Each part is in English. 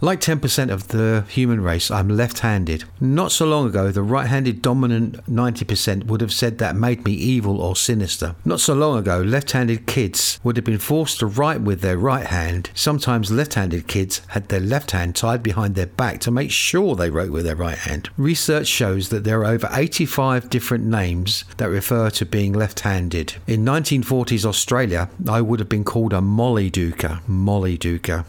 Like 10% of the human race, I'm left handed. Not so long ago, the right handed dominant 90% would have said that made me evil or sinister. Not so long ago, left handed kids would have been forced to write with their right hand. Sometimes left handed kids had their left hand tied behind their back to make sure they wrote with their right hand. Research shows that there are over 85 different names that refer to being left handed. In 1940s Australia, I would have been called a molly duker. Molly duker.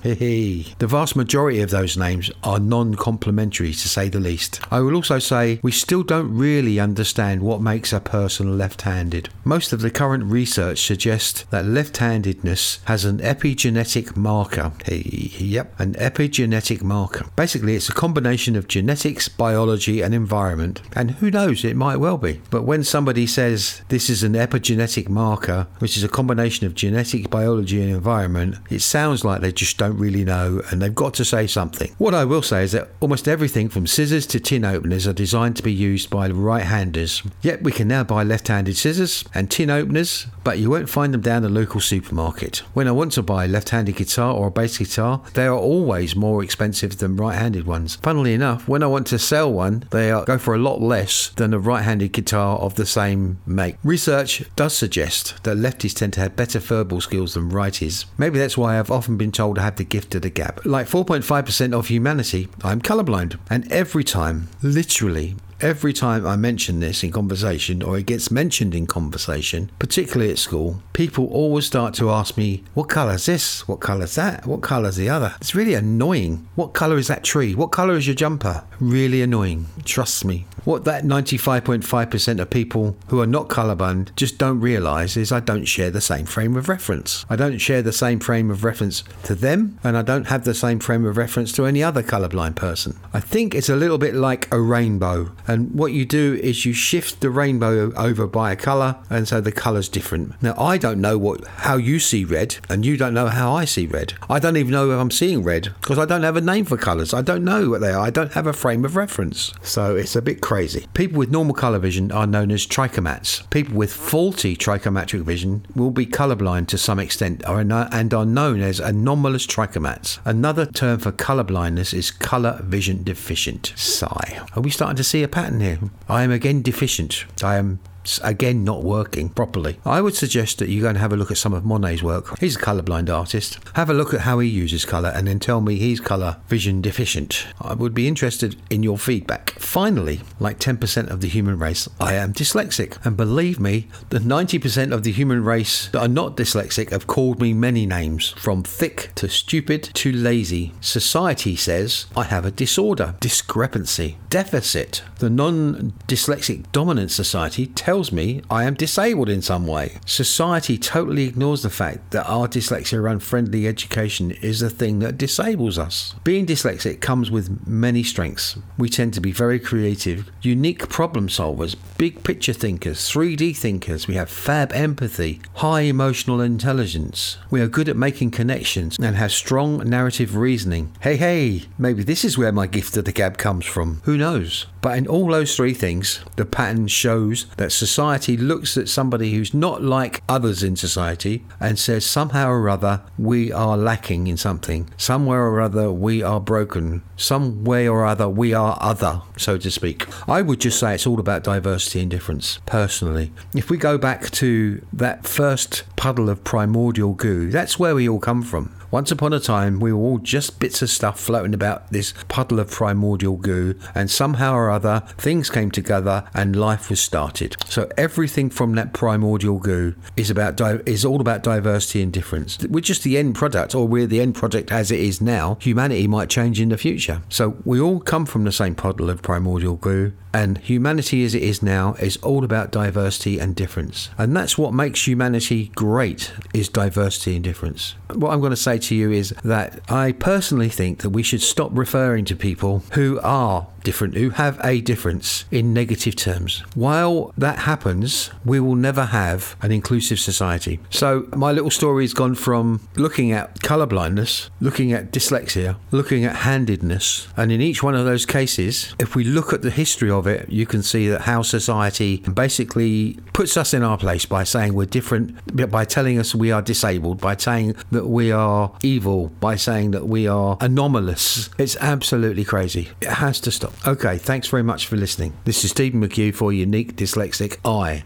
The vast majority of those names are non complimentary to say the least. I will also say we still don't really understand what makes a person left handed. Most of the current research suggests that left handedness has an epigenetic marker. Hey, yep, an epigenetic marker. Basically, it's a combination of genetics, biology, and environment. And who knows, it might well be. But when somebody says this is an epigenetic marker, which is a combination of genetics, biology, and environment, it sounds like they just don't really know and they've got to say something. What I will say is that almost everything from scissors to tin openers are designed to be used by right handers. Yet we can now buy left handed scissors and tin openers, but you won't find them down the local supermarket. When I want to buy a left handed guitar or a bass guitar, they are always more expensive than right handed ones. Funnily enough, when I want to sell one, they are, go for a lot less than a right handed guitar of the same make. Research does suggest that lefties tend to have better verbal skills than righties. Maybe that's why I've often been told I have the gift of the gab. Like 4.5% of humanity, I'm colorblind. And every time, literally Every time I mention this in conversation or it gets mentioned in conversation, particularly at school, people always start to ask me, What colour is this? What colour is that? What colour is the other? It's really annoying. What colour is that tree? What colour is your jumper? Really annoying. Trust me. What that 95.5% of people who are not colourblind just don't realise is I don't share the same frame of reference. I don't share the same frame of reference to them, and I don't have the same frame of reference to any other colourblind person. I think it's a little bit like a rainbow. And what you do is you shift the rainbow over by a colour, and so the colour's different. Now, I don't know what how you see red, and you don't know how I see red. I don't even know if I'm seeing red because I don't have a name for colours. I don't know what they are. I don't have a frame of reference. So it's a bit crazy. People with normal colour vision are known as trichromats. People with faulty trichromatic vision will be colourblind to some extent and are known as anomalous trichromats. Another term for colour blindness is colour vision deficient. Sigh. Are we starting to see a pattern Uh, here. I am again deficient. I am again not working properly. I would suggest that you go and have a look at some of Monet's work. He's a colourblind artist. Have a look at how he uses colour and then tell me he's colour vision deficient. I would be interested in your feedback. Finally, like 10% of the human race, I am dyslexic. And believe me, the 90% of the human race that are not dyslexic have called me many names, from thick to stupid to lazy. Society says I have a disorder, discrepancy, deficit. The non dyslexic dominant society tells me I am disabled in some way. Society totally ignores the fact that our dyslexia unfriendly education is the thing that disables us. Being dyslexic comes with many strengths. We tend to be very creative, unique problem solvers, big picture thinkers, 3D thinkers. We have fab empathy, high emotional intelligence. We are good at making connections and have strong narrative reasoning. Hey, hey, maybe this is where my gift of the gab comes from. Who knows? But in all those three things, the pattern shows that society looks at somebody who's not like others in society and says somehow or other we are lacking in something. Somewhere or other we are broken. Some way or other we are other, so to speak. I would just say it's all about diversity and difference, personally. If we go back to that first puddle of primordial goo, that's where we all come from. Once upon a time, we were all just bits of stuff floating about this puddle of primordial goo, and somehow or other, things came together and life was started. So everything from that primordial goo is about di- is all about diversity and difference. We're just the end product, or we're the end product as it is now. Humanity might change in the future. So we all come from the same puddle of primordial goo, and humanity as it is now is all about diversity and difference. And that's what makes humanity great is diversity and difference. What I'm going to say to you is that I personally think that we should stop referring to people who are different, who have a difference in negative terms. While that happens, we will never have an inclusive society. So my little story has gone from looking at colour blindness, looking at dyslexia, looking at handedness, and in each one of those cases, if we look at the history of it, you can see that how society basically puts us in our place by saying we're different, by telling us we are disabled, by saying that we are evil by saying that we are anomalous. It's absolutely crazy. It has to stop. Okay, thanks very much for listening. This is Stephen McHugh for Unique Dyslexic Eye.